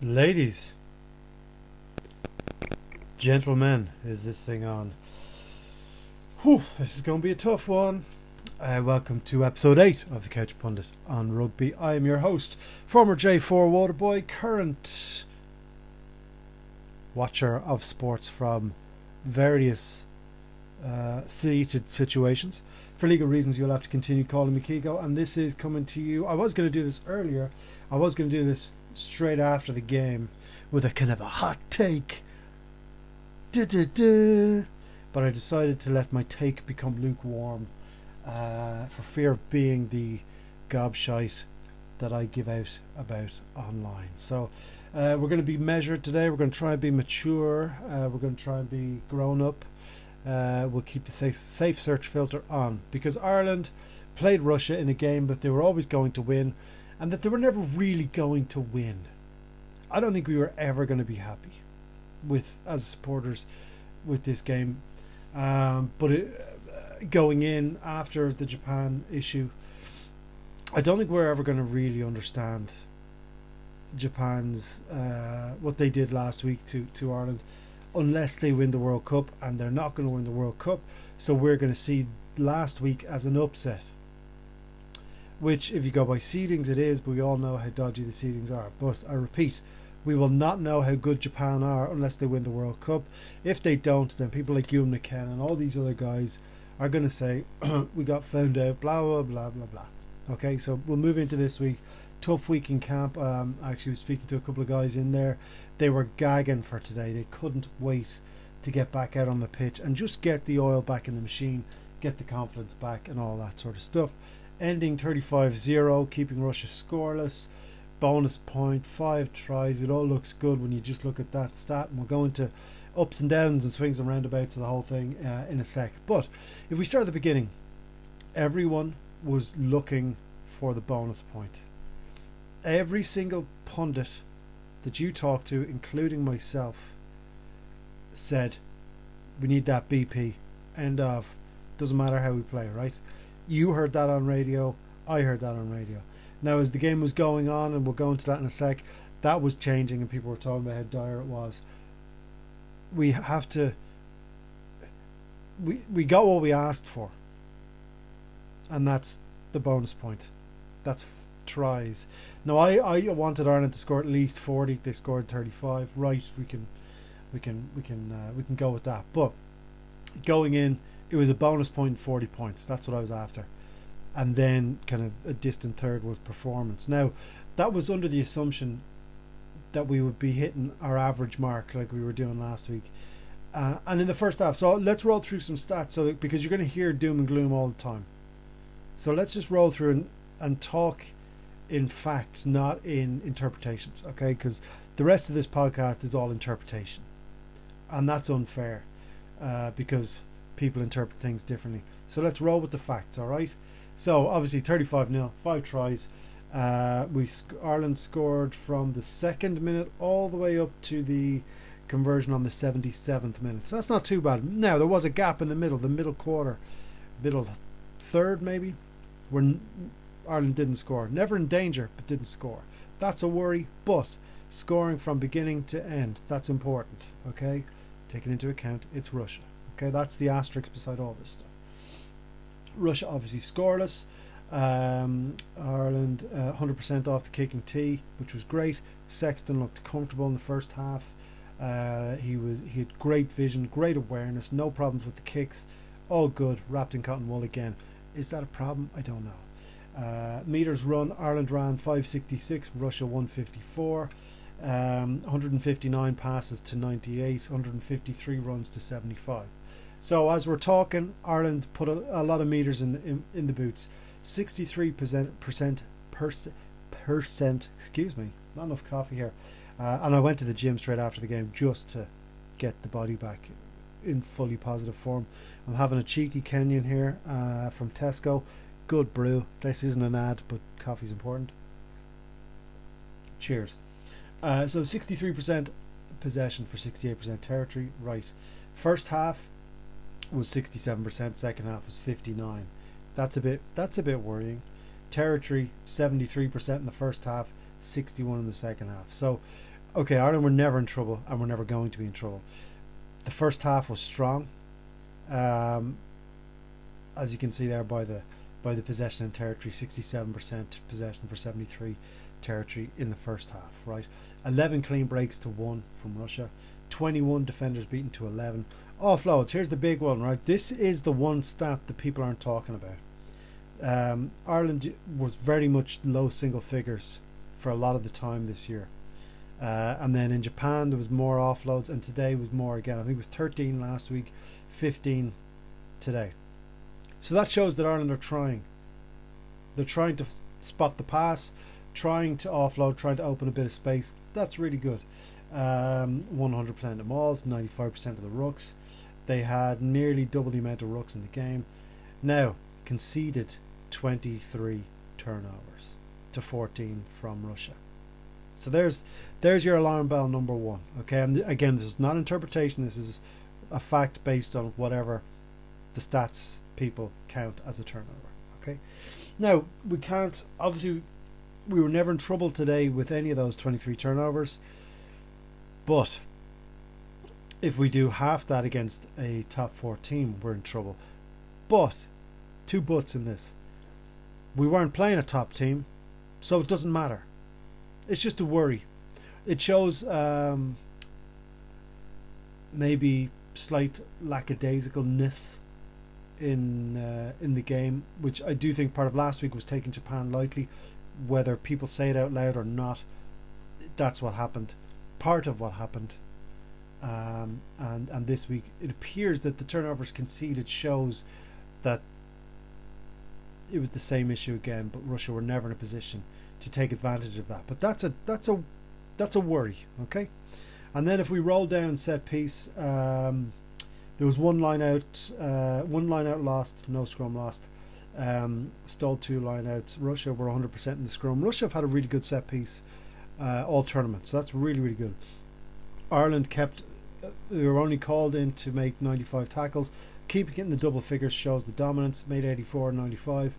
Ladies, gentlemen, is this thing on? Whew, this is going to be a tough one. Uh, welcome to episode 8 of the Couch Pundit on rugby. I am your host, former J4 Waterboy, current watcher of sports from various uh, seated situations. For legal reasons, you'll have to continue calling me Kiko, and this is coming to you. I was going to do this earlier, I was going to do this straight after the game with a kind of a hot take. But I decided to let my take become lukewarm uh, for fear of being the gobshite that I give out about online. So uh, we're going to be measured today. We're going to try and be mature. Uh, we're going to try and be grown up. Uh, we'll keep the safe safe search filter on because Ireland played Russia in a game that they were always going to win, and that they were never really going to win. I don't think we were ever going to be happy with as supporters with this game. Um, but it, going in after the Japan issue, I don't think we're ever going to really understand Japan's uh, what they did last week to to Ireland, unless they win the World Cup, and they're not going to win the World Cup. So we're going to see last week as an upset. Which, if you go by seedings, it is, but we all know how dodgy the seedings are. But I repeat, we will not know how good Japan are unless they win the World Cup. If they don't, then people like Ewan MacKenna and all these other guys are going to say, we got found out, blah, blah, blah, blah, blah. Okay, so we'll move into this week. Tough week in camp. Um, I actually was speaking to a couple of guys in there. They were gagging for today. They couldn't wait to get back out on the pitch and just get the oil back in the machine, get the confidence back, and all that sort of stuff. Ending 35 0, keeping Russia scoreless. Bonus point, five tries. It all looks good when you just look at that stat. And we'll go into ups and downs and swings and roundabouts of the whole thing uh, in a sec. But if we start at the beginning, everyone was looking for the bonus point. Every single pundit that you talked to, including myself, said, We need that BP. End of. Doesn't matter how we play, right? You heard that on radio. I heard that on radio. Now, as the game was going on, and we'll go into that in a sec, that was changing, and people were talking about how dire it was. We have to we we got what we asked for. And that's the bonus point. That's tries. Now I, I wanted Ireland to score at least 40 they scored 35 right we can we can we can uh, we can go with that. But going in it was a bonus point 40 points that's what I was after and then kind of a distant third was performance now that was under the assumption that we would be hitting our average mark like we were doing last week. Uh, and in the first half, so let's roll through some stats. So because you're going to hear doom and gloom all the time, so let's just roll through and, and talk in facts, not in interpretations. Okay, because the rest of this podcast is all interpretation, and that's unfair uh, because people interpret things differently. So let's roll with the facts. All right. So obviously 35 nil, five tries. Uh, we Ireland scored from the second minute all the way up to the conversion on the 77th minute. So that's not too bad. Now there was a gap in the middle, the middle quarter, middle third maybe, where Ireland didn't score. Never in danger, but didn't score. That's a worry, but scoring from beginning to end, that's important. Okay, taking into account it's Russia. Okay, that's the asterisk beside all this stuff. Russia obviously scoreless. Um, Ireland uh, 100% off the kicking tee, which was great. Sexton looked comfortable in the first half. Uh, he was he had great vision, great awareness, no problems with the kicks, all good. Wrapped in cotton wool again. Is that a problem? I don't know. Uh, meters run, Ireland ran 566, Russia 154. Um, 159 passes to 98, 153 runs to 75. So as we're talking, Ireland put a, a lot of meters in the, in, in the boots. 63 percent percent excuse me not enough coffee here. Uh, and I went to the gym straight after the game just to get the body back in fully positive form. I'm having a cheeky Kenyan here uh, from Tesco. Good brew. This isn't an ad but coffee's important. Cheers. Uh, so 63% possession for 68% territory. Right. First half was 67% second half was 59 that's a bit that's a bit worrying. Territory 73% in the first half, 61 in the second half. So, okay, Ireland were never in trouble and we're never going to be in trouble. The first half was strong, um, as you can see there by the by the possession and territory, 67% possession for 73 territory in the first half. Right, 11 clean breaks to one from Russia, 21 defenders beaten to 11. Offloads. Here's the big one. Right, this is the one stat that people aren't talking about. Um, Ireland was very much low single figures for a lot of the time this year. Uh, and then in Japan there was more offloads, and today was more again. I think it was 13 last week, 15 today. So that shows that Ireland are trying. They're trying to spot the pass, trying to offload, trying to open a bit of space. That's really good. Um, 100% of mauls, 95% of the rucks. They had nearly double the amount of rucks in the game. Now conceded 23 turnovers to 14 from Russia. So there's there's your alarm bell number one. Okay, and again, this is not interpretation. This is a fact based on whatever the stats people count as a turnover. Okay, now we can't obviously we were never in trouble today with any of those 23 turnovers, but if we do half that against a top four team, we're in trouble. But two buts in this we weren't playing a top team, so it doesn't matter. It's just a worry. It shows um, maybe slight lackadaisicalness in uh, in the game, which I do think part of last week was taking Japan lightly. Whether people say it out loud or not, that's what happened. Part of what happened. Um, and and this week it appears that the turnovers conceded shows that it was the same issue again, but Russia were never in a position to take advantage of that. But that's a that's a that's a worry, okay? And then if we roll down set piece, um, there was one line out, uh, one line out lost, no scrum lost. Um, stole two line outs. Russia were 100% in the scrum. Russia have had a really good set piece uh, all tournaments. so that's really really good. Ireland kept. Uh, they were only called in to make 95 tackles keeping it in the double figures shows the dominance. Made 84 95.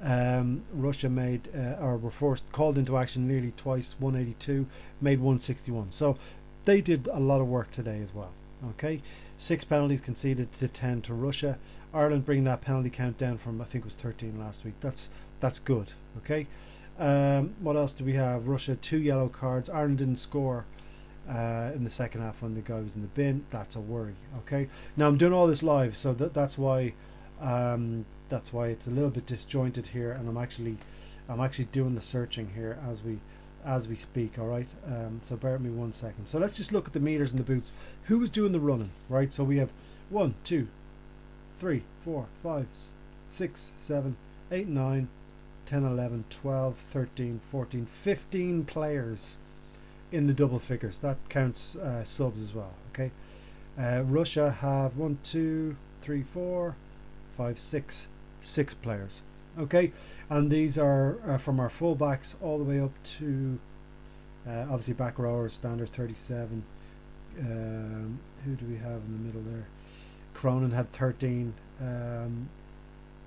Um, Russia made uh, or were forced called into action nearly twice, 182, made 161. So they did a lot of work today as well. Okay, six penalties conceded to 10 to Russia. Ireland bringing that penalty count down from I think it was 13 last week. That's that's good. Okay, um, what else do we have? Russia two yellow cards. Ireland didn't score uh, in the second half when the guy was in the bin. That's a worry. Okay. Now I'm doing all this live, so that that's why um, that's why it's a little bit disjointed here, and I'm actually I'm actually doing the searching here as we as we speak. All right. Um, so bear with me one second. So let's just look at the meters and the boots. Who was doing the running? Right. So we have one, two, three, four, five, six, seven, eight, nine. 10, 11, 12, 13, 14, 15 players in the double figures. That counts uh, subs as well. Okay. Uh, Russia have one, two, three, four, five, six, six players. Okay, and these are uh, from our fullbacks all the way up to uh, obviously back rowers standard 37. Um, who do we have in the middle there? Cronin had 13 um,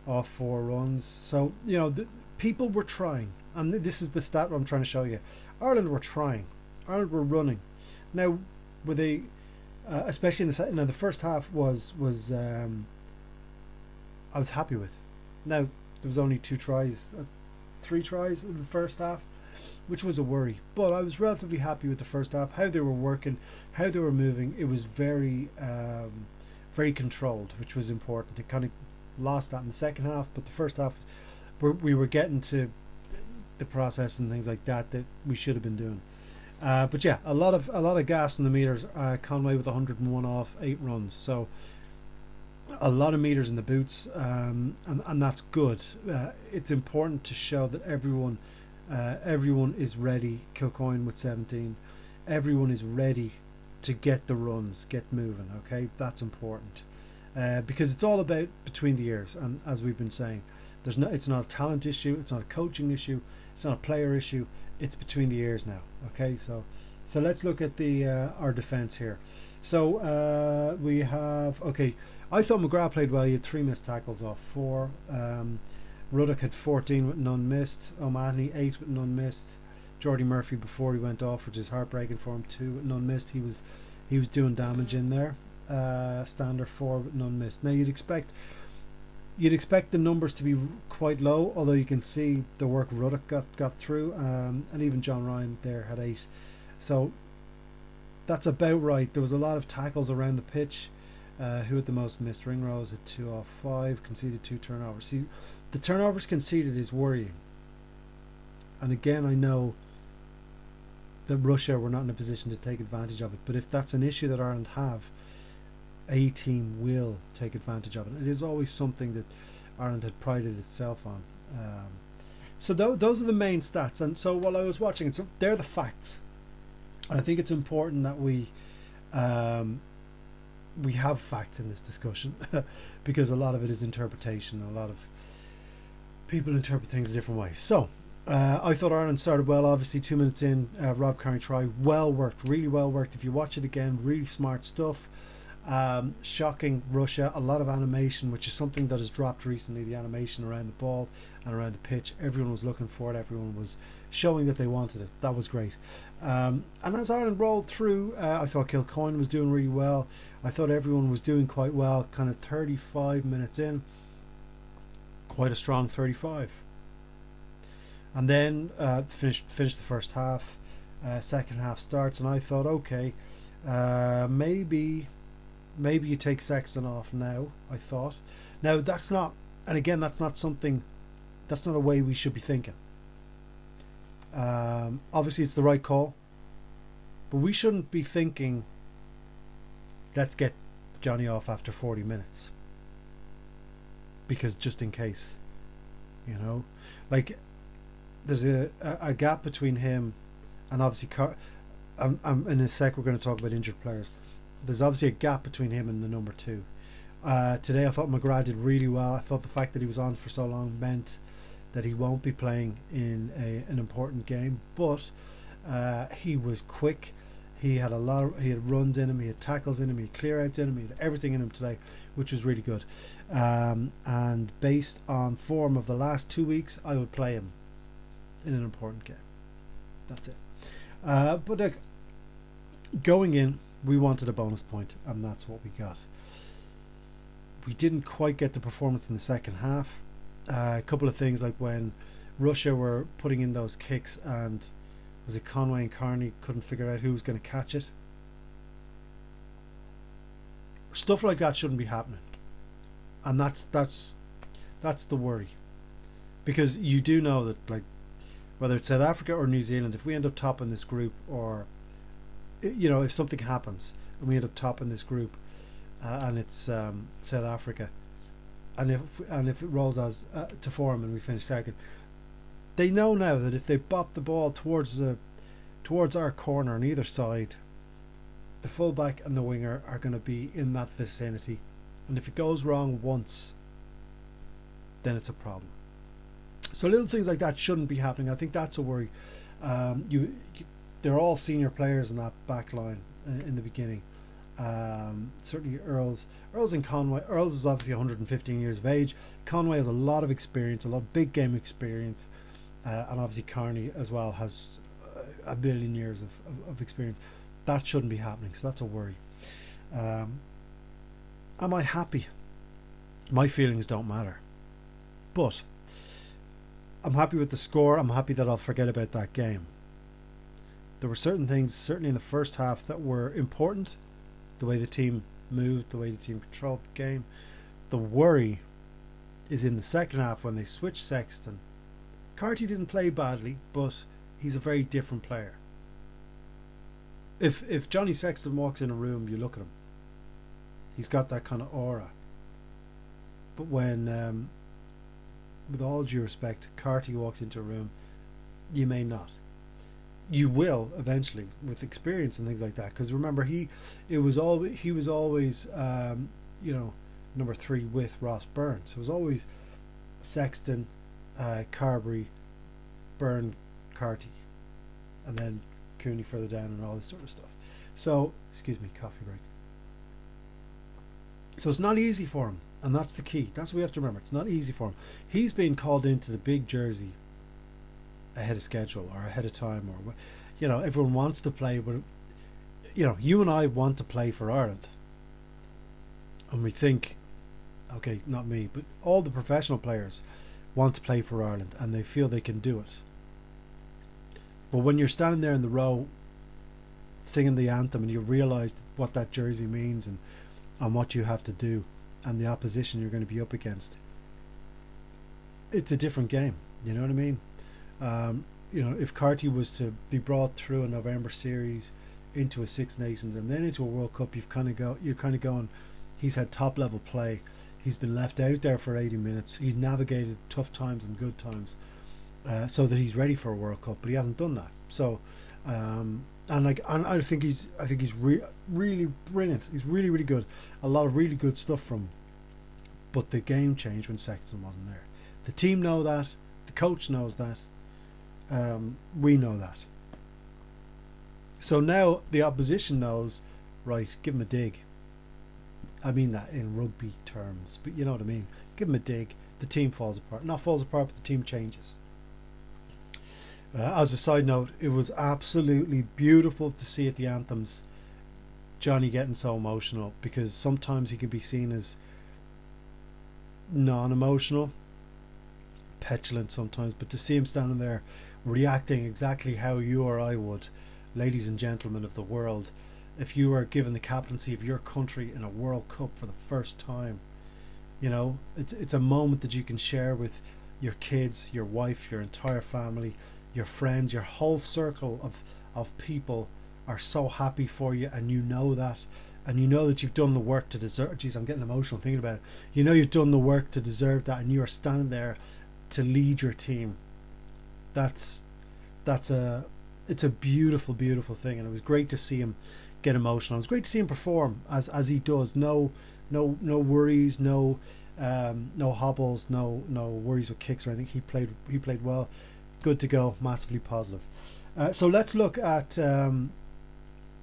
off four runs. So you know the, people were trying, and this is the stat I'm trying to show you. Ireland were trying. Ireland were running. Now, were they, uh, especially in the second, now the first half was was um, I was happy with. Now there was only two tries, uh, three tries in the first half, which was a worry. But I was relatively happy with the first half, how they were working, how they were moving. It was very, um, very controlled, which was important. It kind of lost that in the second half, but the first half, we were getting to the process and things like that that we should have been doing. Uh, but yeah, a lot of a lot of gas in the meters. Uh, Conway with 101 off eight runs, so a lot of meters in the boots, um, and and that's good. Uh, it's important to show that everyone uh, everyone is ready. Kilcoyne with 17, everyone is ready to get the runs, get moving. Okay, that's important uh, because it's all about between the ears, and as we've been saying, there's no. It's not a talent issue. It's not a coaching issue. It's not a player issue. It's between the ears now. Okay, so so let's look at the uh, our defense here. So uh, we have okay. I thought McGrath played well. He had three missed tackles off four. Um, Ruddock had 14 with none missed. O'Mahony 8 with none missed. Jordi Murphy before he went off, which is heartbreaking for him too. With none missed. He was he was doing damage in there. Uh, standard four, but none missed. Now you'd expect you'd expect the numbers to be quite low, although you can see the work Ruddock got got through, um, and even John Ryan there had eight. So that's about right. There was a lot of tackles around the pitch. Uh, who had the most missed Ringrose at two off five, conceded two turnovers. See, the turnovers conceded is worrying. And again, I know that Russia were not in a position to take advantage of it, but if that's an issue that Ireland have, a team will take advantage of it. It is always something that Ireland had prided itself on. Um, so th- those are the main stats. And so while I was watching, so they're the facts. And I think it's important that we um, we have facts in this discussion because a lot of it is interpretation. A lot of people interpret things a different way. So uh, I thought Ireland started well. Obviously, two minutes in, uh, Rob Kearney try well worked, really well worked. If you watch it again, really smart stuff. Um, shocking Russia, a lot of animation, which is something that has dropped recently. The animation around the ball and around the pitch, everyone was looking for it. Everyone was showing that they wanted it. That was great. Um, and as Ireland rolled through, uh, I thought Kilcoyne was doing really well. I thought everyone was doing quite well. Kind of 35 minutes in, quite a strong 35. And then uh, finished finished the first half. Uh, second half starts, and I thought, okay, uh, maybe maybe you take Sexton off now. I thought. Now that's not, and again, that's not something. That's not a way we should be thinking. Um, obviously, it's the right call, but we shouldn't be thinking. Let's get Johnny off after forty minutes. Because just in case, you know, like there's a, a, gap between him and obviously Car- I'm, I'm, in a sec we're going to talk about injured players there's obviously a gap between him and the number two. Uh, today, I thought McGrath did really well. I thought the fact that he was on for so long meant that he won't be playing in a, an important game, but uh, he was quick. He had a lot. Of, he had runs in him. He had tackles in him. He had clear outs in him. He had everything in him today, which was really good. Um, and based on form of the last two weeks, I would play him in an important game. That's it. Uh, but uh, going in, we wanted a bonus point, and that's what we got. We didn't quite get the performance in the second half. Uh, a couple of things like when Russia were putting in those kicks, and was it Conway and Kearney couldn't figure out who was going to catch it. Stuff like that shouldn't be happening, and that's that's that's the worry, because you do know that like whether it's South Africa or New Zealand, if we end up top in this group or you know, if something happens and we end up top in this group, uh, and it's um, South Africa, and if and if it rolls as uh, to form and we finish second, they know now that if they bop the ball towards the towards our corner on either side, the fullback and the winger are going to be in that vicinity, and if it goes wrong once, then it's a problem. So little things like that shouldn't be happening. I think that's a worry. Um, you, you they're all senior players in that back line uh, in the beginning. Um, certainly Earls, Earls and Conway. Earls is obviously 115 years of age. Conway has a lot of experience, a lot of big game experience, uh, and obviously Kearney as well has a billion years of, of, of, experience. That shouldn't be happening, so that's a worry. Um, am I happy? My feelings don't matter, but I'm happy with the score. I'm happy that I'll forget about that game there were certain things, certainly in the first half, that were important. The way the team moved, the way the team controlled the game. The worry is in the second half when they switched Sexton. Carty didn't play badly, but he's a very different player. If if Johnny Sexton walks in a room, you look at him. He's got that kind of aura. But when, um, with all due respect, Carty walks into a room, you may not you will eventually with experience and things like that. Because remember, he it was all he was always um, you know number three with Ross Burns. It was always Sexton, uh, Carbery, Byrne, Carty, and then Cooney further down and all this sort of stuff. So excuse me, coffee break. So it's not easy for him, and that's the key. That's what we have to remember. It's not easy for him. He's being called into the big jersey ahead of schedule or ahead of time, or you know, everyone wants to play, but you know, you and I want to play for Ireland, and we think, okay, not me, but all the professional players want to play for Ireland, and they feel they can do it. But when you're standing there in the row singing the anthem and you realise what that jersey means and, and what you have to do and the opposition you're going to be up against, it's a different game. You know what I mean? Um, you know, if Carty was to be brought through a November series into a Six Nations and then into a World Cup, you've kind of go, you're kind of going. He's had top level play. He's been left out there for 80 minutes. He's navigated tough times and good times, uh, so that he's ready for a World Cup. But he hasn't done that. So, um, and like, and I think he's, I think he's re- really brilliant. He's really, really good. A lot of really good stuff from. Him. But the game changed when Sexton wasn't there. The team know that. The coach knows that. Um, we know that. So now the opposition knows, right, give him a dig. I mean that in rugby terms, but you know what I mean. Give him a dig. The team falls apart. Not falls apart, but the team changes. Uh, as a side note, it was absolutely beautiful to see at the anthems Johnny getting so emotional because sometimes he can be seen as non emotional, petulant sometimes, but to see him standing there reacting exactly how you or I would, ladies and gentlemen of the world, if you were given the captaincy of your country in a World Cup for the first time. You know, it's it's a moment that you can share with your kids, your wife, your entire family, your friends, your whole circle of of people are so happy for you, and you know that, and you know that you've done the work to deserve. Geez, I'm getting emotional thinking about it. You know you've done the work to deserve that, and you are standing there to lead your team. That's that's a it's a beautiful, beautiful thing, and it was great to see him get emotional. It was great to see him perform as as he does. No, no, no worries, no, um, no hobbles, no, no worries with kicks or anything. He played, he played well. Good to go. Massively positive. Uh, so let's look at um,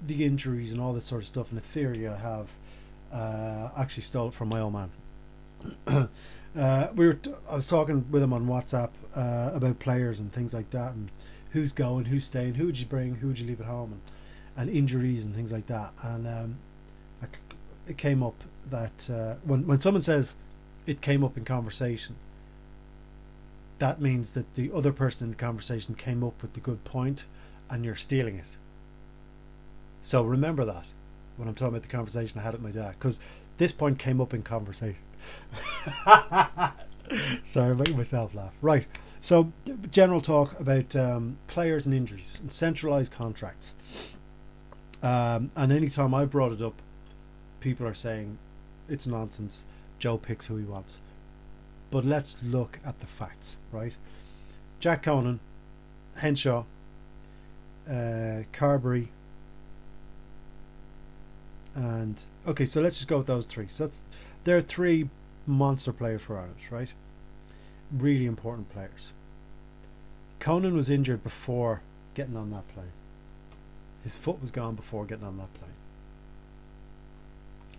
the injuries and all that sort of stuff. And a theory I have uh, actually stole it from my old man. uh, we were t- I was talking with him on WhatsApp uh, about players and things like that, and who's going, who's staying, who would you bring, who would you leave at home, and and injuries and things like that. And um, it came up that uh, when when someone says it came up in conversation, that means that the other person in the conversation came up with the good point, and you're stealing it. So remember that when I'm talking about the conversation I had with my dad, because this point came up in conversation. Sorry, I'm making myself laugh. Right. So, general talk about um, players and injuries and centralized contracts. Um, and anytime I brought it up, people are saying it's nonsense. Joe picks who he wants. But let's look at the facts, right? Jack Conan, Henshaw, uh, Carbery, and okay, so let's just go with those three. So that's there are three monster players for Ireland, right? Really important players. Conan was injured before getting on that plane. His foot was gone before getting on that plane.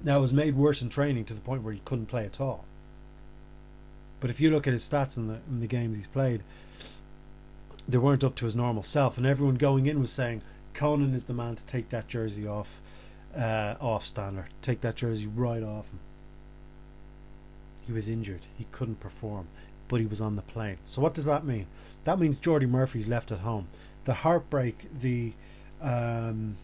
Now it was made worse in training to the point where he couldn't play at all. But if you look at his stats in the in the games he's played, they weren't up to his normal self, and everyone going in was saying Conan is the man to take that jersey off, uh, off Stander, take that jersey right off him. He was injured; he couldn't perform, but he was on the plane. So what does that mean? That means Jordi Murphy's left at home. The heartbreak, the um,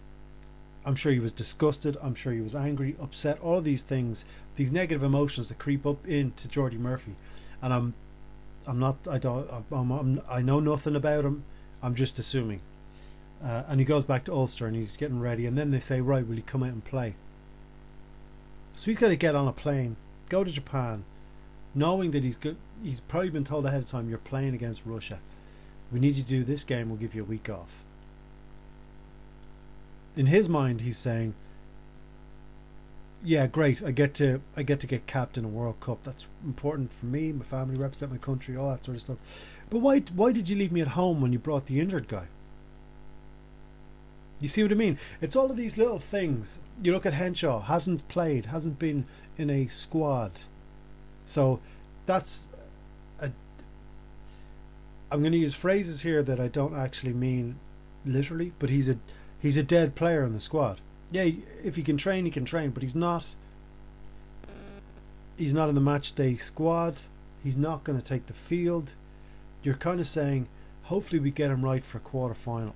I'm sure he was disgusted. I'm sure he was angry, upset. All of these things, these negative emotions that creep up into Jordi Murphy, and I'm, I'm not. I don't. I'm, I'm, i know nothing about him. I'm just assuming. Uh, and he goes back to Ulster and he's getting ready. And then they say, right, will he come out and play? So he's got to get on a plane, go to Japan, knowing that he's good. He's probably been told ahead of time, you're playing against Russia. We need you to do this game. We'll give you a week off in his mind, he's saying, "Yeah, great. I get to I get to get capped in a World Cup. That's important for me, my family, represent my country, all that sort of stuff." But why why did you leave me at home when you brought the injured guy? You see what I mean? It's all of these little things. You look at Henshaw, hasn't played, hasn't been in a squad. So that's a I'm going to use phrases here that I don't actually mean literally, but he's a he's a dead player in the squad. Yeah, if he can train, he can train, but he's not. He's not in the match day squad. He's not going to take the field. You're kind of saying, hopefully, we get him right for quarter final.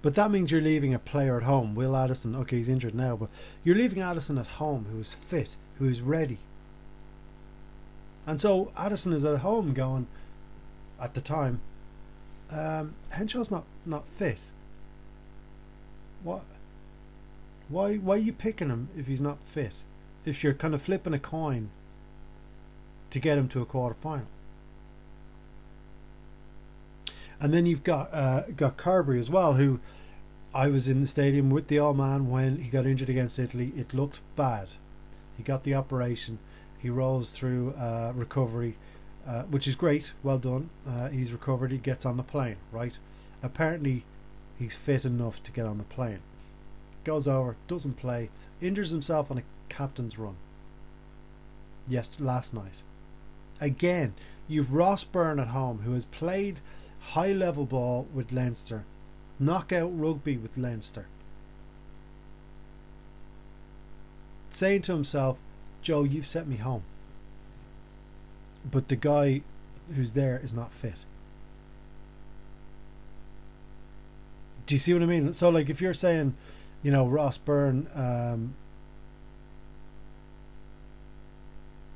But that means you're leaving a player at home. Will Addison, okay, he's injured now, but you're leaving Addison at home who is fit, who is ready. And so Addison is at home going, at the time, um, Henshaw's not, not fit. What? Why why are you picking him if he's not fit? If you're kind of flipping a coin to get him to a quarter final. And then you've got uh, got Carbery as well, who I was in the stadium with the old man when he got injured against Italy. It looked bad. He got the operation. He rolls through uh, recovery, uh, which is great. Well done. Uh, he's recovered. He gets on the plane. Right. Apparently, he's fit enough to get on the plane. Goes over, doesn't play, injures himself on a captain's run. Yes, last night. Again, you've Ross Byrne at home who has played high level ball with Leinster, knockout rugby with Leinster. Saying to himself, Joe, you've sent me home. But the guy who's there is not fit. Do you see what I mean? So, like, if you're saying, you know, Ross Byrne um,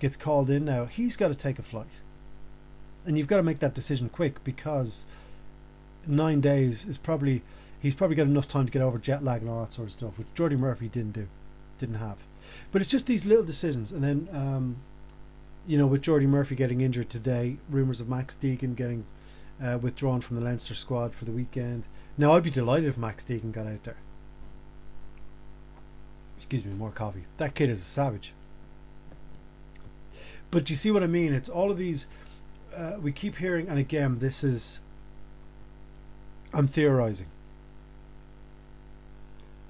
gets called in now, he's got to take a flight and you've got to make that decision quick because nine days is probably he's probably got enough time to get over jet lag and all that sort of stuff, which Jordi Murphy didn't do, didn't have. But it's just these little decisions, and then um, you know with Jordi Murphy getting injured today, rumours of Max Deegan getting uh, withdrawn from the Leinster squad for the weekend. Now I'd be delighted if Max Deegan got out there. Excuse me, more coffee. That kid is a savage. But you see what I mean? It's all of these uh, we keep hearing, and again, this is. I'm theorizing.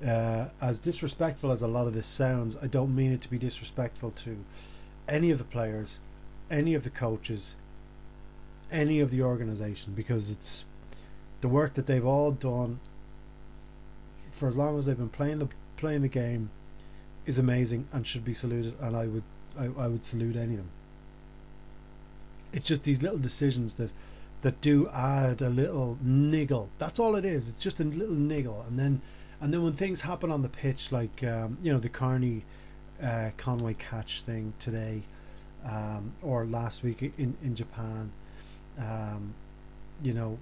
Uh, as disrespectful as a lot of this sounds, I don't mean it to be disrespectful to any of the players, any of the coaches, any of the organization, because it's the work that they've all done for as long as they've been playing the playing the game is amazing and should be saluted, and I would I, I would salute any of them it's just these little decisions that that do add a little niggle. That's all it is. It's just a little niggle, and then and then when things happen on the pitch, like um, you know the Kearney uh, Conway catch thing today, um, or last week in in Japan, um, you know,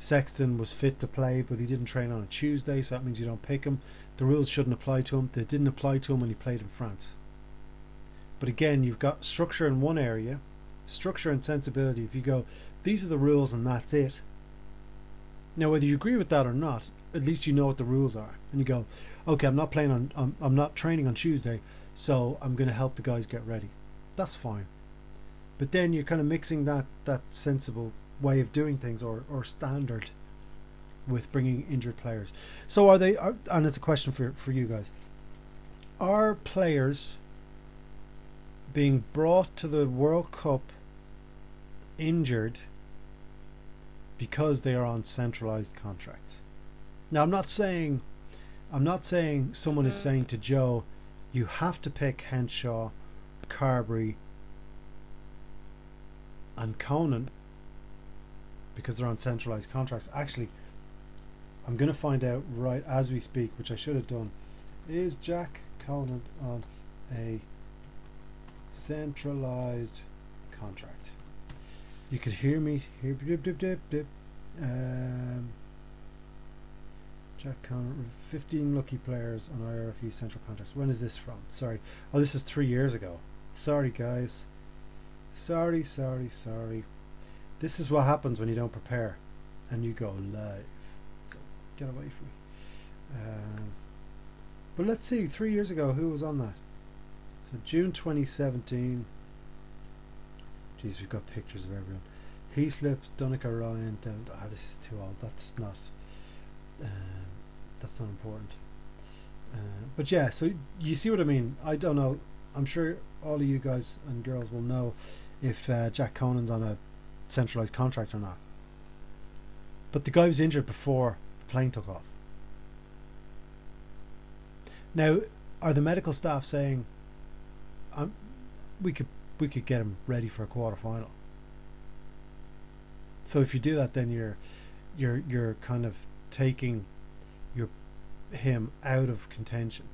Sexton was fit to play, but he didn't train on a Tuesday, so that means you don't pick him. The rules shouldn't apply to him. They didn't apply to him when he played in France. But again, you've got structure in one area structure and sensibility. If you go, these are the rules and that's it. Now, whether you agree with that or not, at least you know what the rules are, and you go, okay, I'm not playing on, I'm, I'm not training on Tuesday, so I'm going to help the guys get ready. That's fine. But then you're kind of mixing that that sensible way of doing things or or standard with bringing injured players. So are they? Are, and it's a question for for you guys. Are players being brought to the World Cup injured because they are on centralized contracts. Now I'm not saying I'm not saying someone is saying to Joe you have to pick Henshaw, Carbery, and Conan because they're on centralized contracts. Actually I'm going to find out right as we speak, which I should have done. Is Jack Conan on a centralized contract. You could hear me here. Dip, dip, dip, dip. Um, Jack Conan, 15 lucky players on IRFU central contracts. When is this from? Sorry. Oh, this is three years ago. Sorry, guys. Sorry, sorry, sorry. This is what happens when you don't prepare and you go live. So get away from me. Um, but let's see, three years ago, who was on that? So June 2017. Jeez, we've got pictures of everyone. Heaslip, Donnacha Ryan. Down, ah, this is too old. That's not. Um, that's not important. Uh, but yeah, so you see what I mean. I don't know. I'm sure all of you guys and girls will know if uh, Jack Conan's on a centralized contract or not. But the guy was injured before the plane took off. Now, are the medical staff saying, um, "We could we could get him ready for a quarter final"? So if you do that, then you're you're you're kind of taking your him out of contention,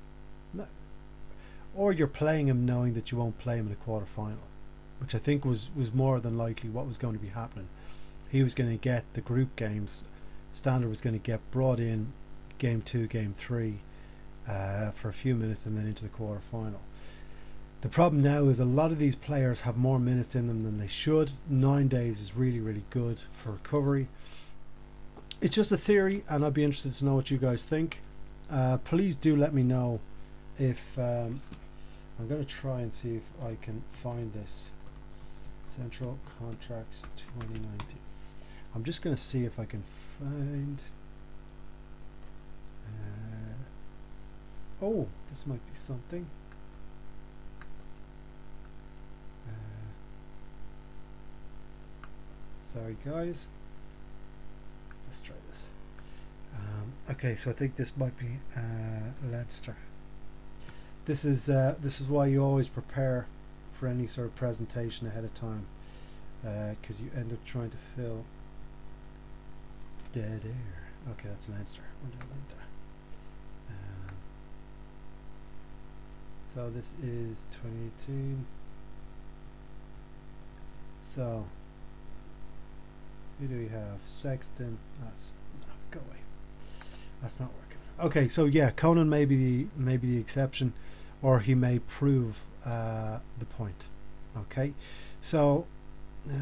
or you're playing him knowing that you won't play him in a quarter final, which I think was was more than likely what was going to be happening. He was going to get the group games. Stander was going to get brought in game two, game three, uh, for a few minutes, and then into the quarter final. The problem now is a lot of these players have more minutes in them than they should. Nine days is really, really good for recovery. It's just a theory, and I'd be interested to know what you guys think. Uh, please do let me know if um, I'm going to try and see if I can find this Central Contracts 2019. I'm just going to see if I can find. Uh, oh, this might be something. Sorry, guys. Let's try this. Um, okay, so I think this might be uh, Leinster. This is uh, this is why you always prepare for any sort of presentation ahead of time, because uh, you end up trying to fill dead air. Okay, that's Leinster. Um, so this is 2018. So who do we have? Sexton. That's no, go away. That's not working. Okay, so yeah, Conan may be the maybe the exception, or he may prove uh, the point. Okay, so uh,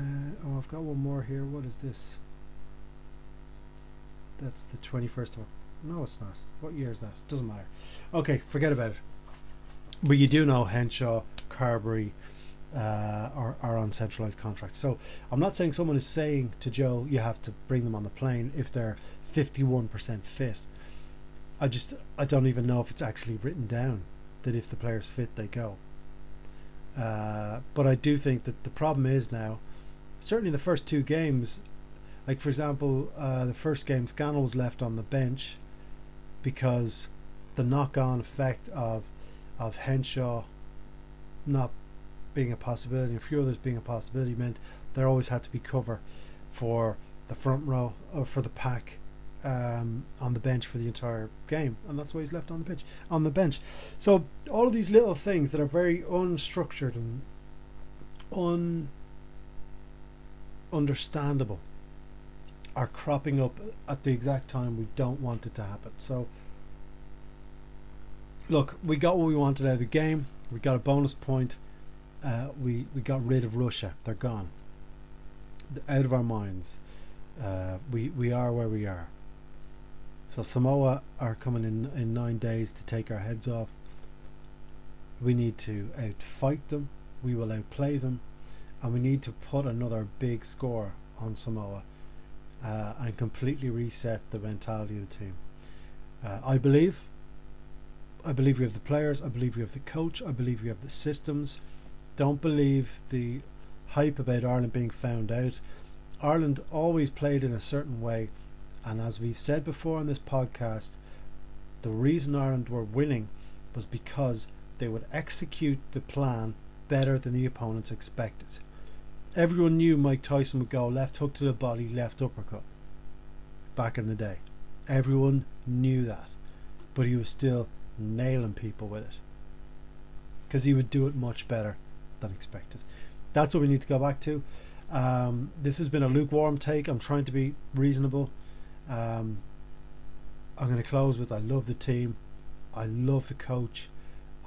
oh, I've got one more here. What is this? That's the twenty-first one. No, it's not. What year is that? Doesn't matter. Okay, forget about it. But you do know Henshaw, Carbery, uh, are, are on centralized contracts. So I'm not saying someone is saying to Joe you have to bring them on the plane if they're 51% fit. I just I don't even know if it's actually written down that if the player's fit they go. Uh, but I do think that the problem is now, certainly the first two games, like for example, uh, the first game Scannell was left on the bench because the knock-on effect of of Henshaw not being a possibility, a few others being a possibility, meant there always had to be cover for the front row or for the pack um, on the bench for the entire game, and that's why he's left on the pitch on the bench. So all of these little things that are very unstructured and un understandable are cropping up at the exact time we don't want it to happen. So look, we got what we wanted out of the game. We got a bonus point uh, we we got rid of Russia. They're gone, out of our minds. Uh, we we are where we are. So Samoa are coming in in nine days to take our heads off. We need to outfight them. We will outplay them, and we need to put another big score on Samoa uh, and completely reset the mentality of the team. Uh, I believe. I believe we have the players. I believe we have the coach. I believe we have the systems don't believe the hype about Ireland being found out. Ireland always played in a certain way, and as we've said before on this podcast, the reason Ireland were winning was because they would execute the plan better than the opponents expected. Everyone knew Mike Tyson would go left hook to the body, left uppercut back in the day. Everyone knew that, but he was still nailing people with it because he would do it much better than expected. That's what we need to go back to. Um, this has been a lukewarm take. I'm trying to be reasonable. Um, I'm going to close with I love the team. I love the coach.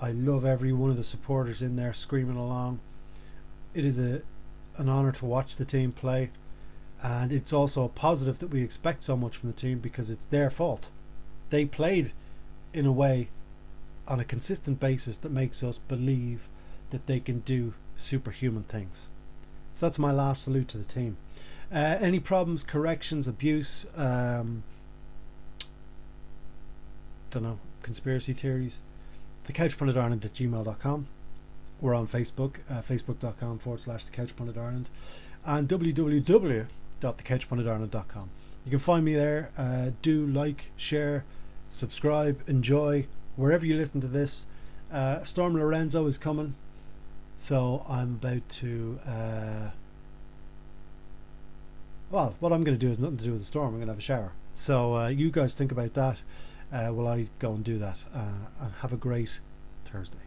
I love every one of the supporters in there screaming along. It is a an honour to watch the team play, and it's also a positive that we expect so much from the team because it's their fault. They played in a way on a consistent basis that makes us believe that they can do superhuman things. So that's my last salute to the team. Uh, any problems, corrections, abuse, um, don't know, conspiracy theories, the couch pundit Ireland at gmail.com. We're on Facebook, uh, facebook.com forward slash the couch pundit Ireland. and www.thecouchpunditireland.com. You can find me there. Uh, do like, share, subscribe, enjoy wherever you listen to this. Uh, Storm Lorenzo is coming, so I'm about to. Uh, well, what I'm going to do is nothing to do with the storm. I'm going to have a shower. So uh, you guys think about that uh, while I go and do that. Uh, and have a great Thursday.